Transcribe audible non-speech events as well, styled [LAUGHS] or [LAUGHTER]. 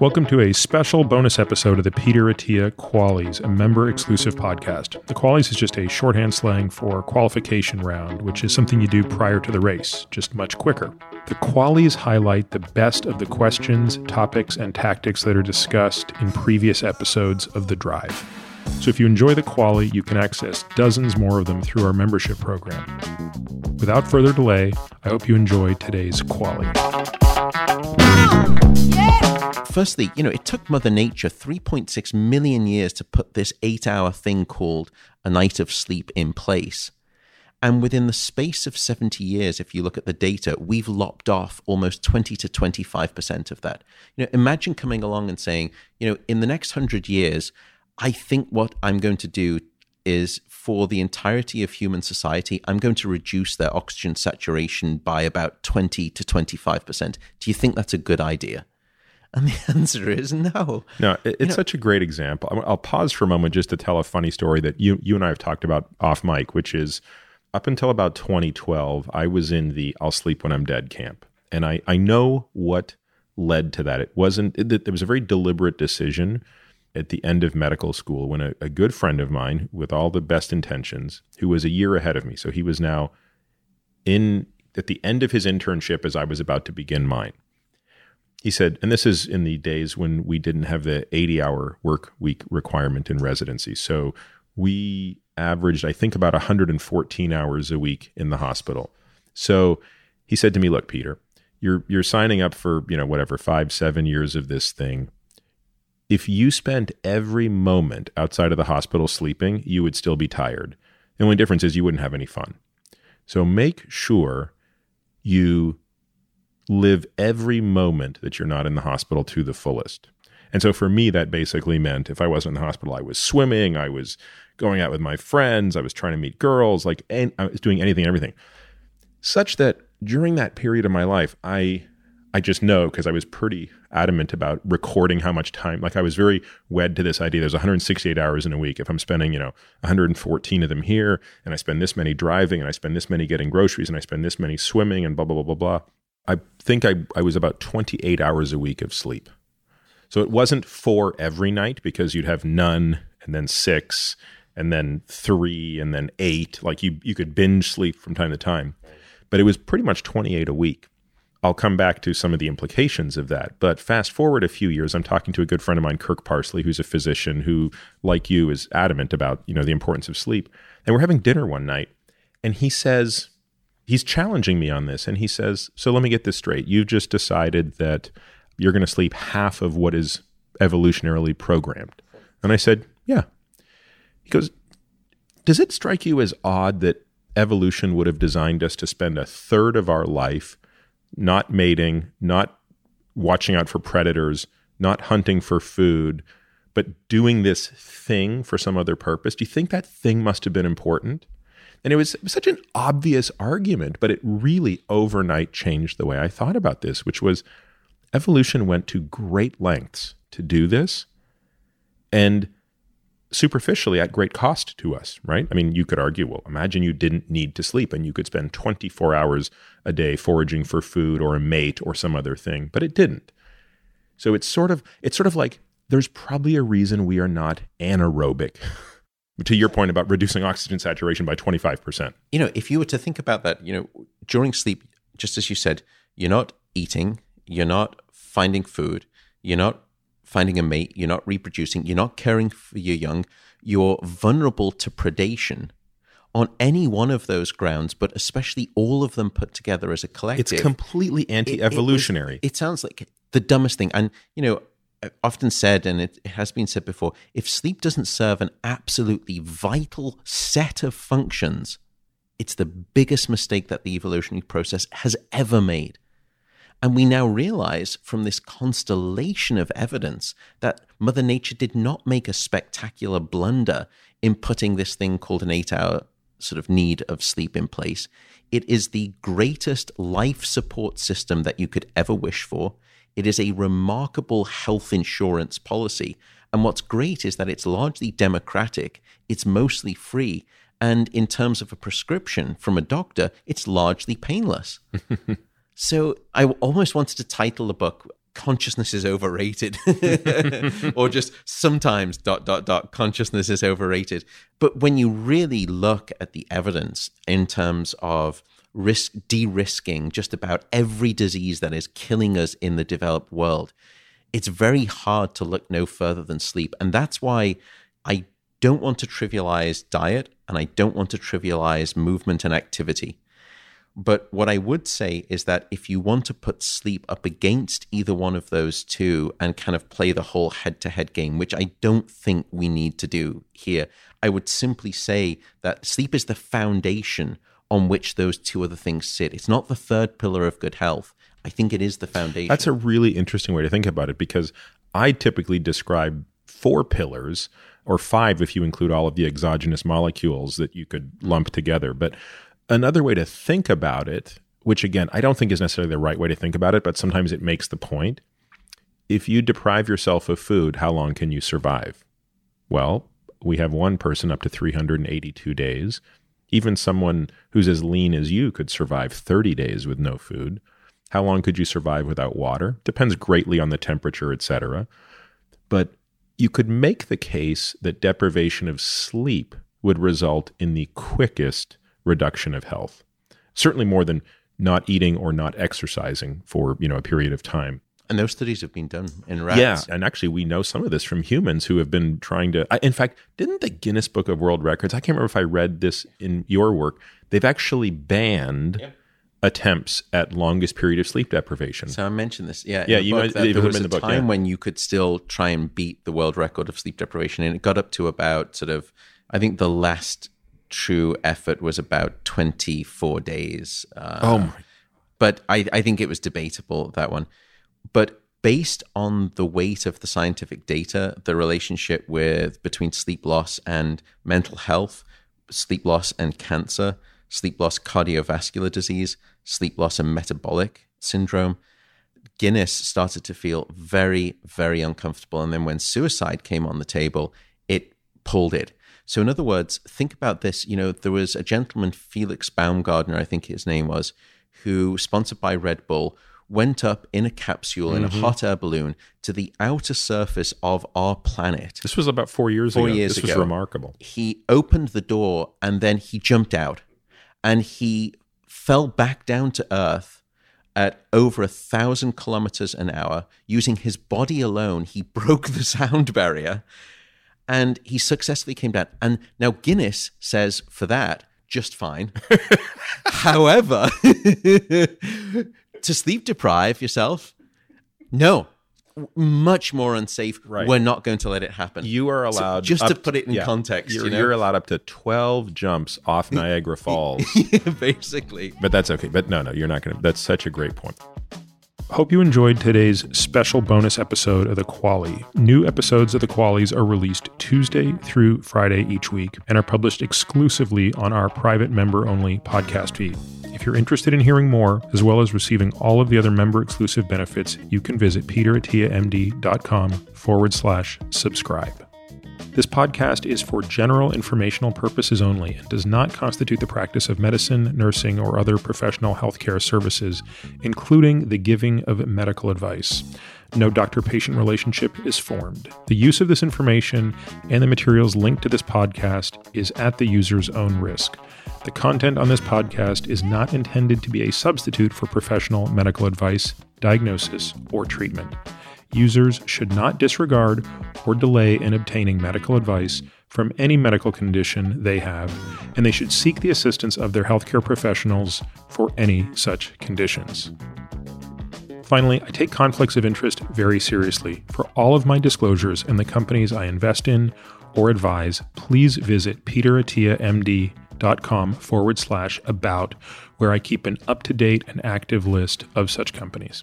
Welcome to a special bonus episode of the Peter Attia Qualys, a member exclusive podcast. The Qualys is just a shorthand slang for qualification round, which is something you do prior to the race, just much quicker. The Qualys highlight the best of the questions, topics, and tactics that are discussed in previous episodes of The Drive. So if you enjoy the Qualy, you can access dozens more of them through our membership program. Without further delay, I hope you enjoy today's Qualy. Firstly, you know, it took Mother Nature 3.6 million years to put this eight hour thing called a night of sleep in place. And within the space of 70 years, if you look at the data, we've lopped off almost 20 to 25% of that. You know, imagine coming along and saying, you know, in the next 100 years, I think what I'm going to do is for the entirety of human society, I'm going to reduce their oxygen saturation by about 20 to 25%. Do you think that's a good idea? And the [LAUGHS] answer is no. No, it, it's you know, such a great example. I'll pause for a moment just to tell a funny story that you you and I have talked about off mic, which is up until about 2012, I was in the I'll sleep when I'm dead camp. And I, I know what led to that. It wasn't, it, it was a very deliberate decision at the end of medical school when a, a good friend of mine, with all the best intentions, who was a year ahead of me, so he was now in at the end of his internship as I was about to begin mine. He said, and this is in the days when we didn't have the 80 hour work week requirement in residency. So we averaged, I think, about 114 hours a week in the hospital. So he said to me, Look, Peter, you're you're signing up for, you know, whatever, five, seven years of this thing if you spent every moment outside of the hospital sleeping, you would still be tired. The only difference is you wouldn't have any fun. So make sure you live every moment that you're not in the hospital to the fullest. And so for me, that basically meant if I wasn't in the hospital, I was swimming, I was going out with my friends, I was trying to meet girls, like I was doing anything, and everything. Such that during that period of my life, I I just know because I was pretty adamant about recording how much time. Like I was very wed to this idea. There's 168 hours in a week. If I'm spending, you know, 114 of them here, and I spend this many driving, and I spend this many getting groceries, and I spend this many swimming, and blah blah blah blah blah. I think I I was about 28 hours a week of sleep. So it wasn't four every night because you'd have none, and then six, and then three, and then eight. Like you you could binge sleep from time to time, but it was pretty much 28 a week. I'll come back to some of the implications of that. But fast forward a few years, I'm talking to a good friend of mine, Kirk Parsley, who's a physician who, like you, is adamant about you know the importance of sleep. And we're having dinner one night, and he says he's challenging me on this, and he says, "So let me get this straight. You've just decided that you're going to sleep half of what is evolutionarily programmed." And I said, "Yeah." He goes, "Does it strike you as odd that evolution would have designed us to spend a third of our life?" not mating, not watching out for predators, not hunting for food, but doing this thing for some other purpose. Do you think that thing must have been important? And it was, it was, such an obvious argument, but it really overnight changed the way I thought about this, which was evolution went to great lengths to do this. And superficially at great cost to us, right? I mean, you could argue, well, imagine you didn't need to sleep and you could spend 24 hours a day foraging for food or a mate or some other thing, but it didn't. So it's sort of it's sort of like there's probably a reason we are not anaerobic. [LAUGHS] to your point about reducing oxygen saturation by 25%. You know, if you were to think about that, you know, during sleep, just as you said, you're not eating, you're not finding food, you're not finding a mate, you're not reproducing, you're not caring for your young, you're vulnerable to predation on any one of those grounds, but especially all of them put together as a collective. It's completely anti evolutionary. It, it, it, sounds like the dumbest thing. And, you know, I've often said, and it has been said before, if sleep doesn't serve an absolutely vital set of functions, it's the biggest mistake that the evolutionary process has ever made. And we now realize from this constellation of evidence that Mother Nature did not make a spectacular blunder in putting this thing called an eight hour sort of need of sleep in place. It is the greatest life support system that you could ever wish for. It is a remarkable health insurance policy. And what's great is that it's largely democratic, it's mostly free. And in terms of a prescription from a doctor, it's largely painless. [LAUGHS] So I almost wanted to title the book consciousness is overrated [LAUGHS] or just sometimes dot dot dot consciousness is overrated but when you really look at the evidence in terms of risk de-risking just about every disease that is killing us in the developed world. It's very hard to look no further than sleep. And that's why i don't want to trivialize diet and i don't want to trivialize movement and activity. But what I would say is that if you want to put sleep up against either one of those two and kind of play the whole head to head game, which I don't think we need to do here, I would simply say that sleep is the foundation on which those two other things sit. It's not the third pillar of good health. I think it is the foundation. That's a really interesting way to think about it because I typically describe four pillars or five if you include all of the exogenous molecules that you could lump together. But Another way to think about it, which again, I don't think is necessarily the right way to think about it, but sometimes it makes the point. If you deprive yourself of food, how long can you survive? Well, we have one person up to 382 days. Even someone who's as lean as you could survive 30 days with no food. How long could you survive without water? Depends greatly on the temperature, etc. But you could make the case that deprivation of sleep would result in the quickest reduction of health. Certainly more than not eating or not exercising for, you know, a period of time. And those studies have been done in rats. Yeah, and actually, we know some of this from humans who have been trying to. I, in fact, didn't the Guinness Book of World Records? I can't remember if I read this in your work. They've actually banned yep. attempts at longest period of sleep deprivation. So I mentioned this. Yeah, yeah. You know, there was a the book, time yeah. when you could still try and beat the world record of sleep deprivation, and it got up to about sort of. I think the last true effort was about 24 days. Uh, oh my. But I, I think it was debatable, that one. But based on the weight of the scientific data, the relationship with between sleep loss and mental health, sleep loss and cancer, sleep loss cardiovascular disease, sleep loss and metabolic syndrome, Guinness started to feel very, very uncomfortable. And then when suicide came on the table, it pulled it. So, in other words, think about this. You know, there was a gentleman, Felix Baumgartner, I think his name was, who, sponsored by Red Bull, went up in a capsule mm-hmm. in a mm-hmm. hot air balloon to the outer surface of our planet. This was about four years four ago. Years this ago. was remarkable. He opened the door and then he jumped out and he fell back down to Earth at over a thousand kilometers an hour. Using his body alone, he [LAUGHS] broke the sound barrier and he successfully came down. And now Guinness says for that, just fine. [LAUGHS] However, [LAUGHS] to sleep deprive yourself, no, much more unsafe. Right. We're not going to let it happen. You are allowed, so just to put it in yeah, context, you're, you know? you're, allowed up to 12 jumps off [LAUGHS] Niagara Falls. [LAUGHS] Basically. But that's okay. But no, no, you're not going to. That's such a great point. Hope you enjoyed today's special bonus episode of The Qualy. New episodes of The Qualys are released Tuesday through Friday each week and are published exclusively on our private member only podcast feed. If you're interested in hearing more, as well as receiving all of the other member exclusive benefits, you can visit peterattiamd.com forward slash subscribe. This podcast is for general informational purposes only and does not constitute the practice of medicine, nursing, or other professional healthcare services, including the giving of medical advice. No doctor patient relationship is formed. The use of this information and the materials linked to this podcast is at the user's own risk. The content on this podcast is not intended to be a substitute for professional medical advice, diagnosis, or treatment users should not disregard or delay in obtaining medical advice from any medical condition they have, and they should seek the assistance of their healthcare professionals for any such conditions. Finally, I take conflicts of interest very seriously. For all of my disclosures and the companies I invest in or advise, please visit peterattiamd.com forward slash about, where I keep an up to date and active list of such companies.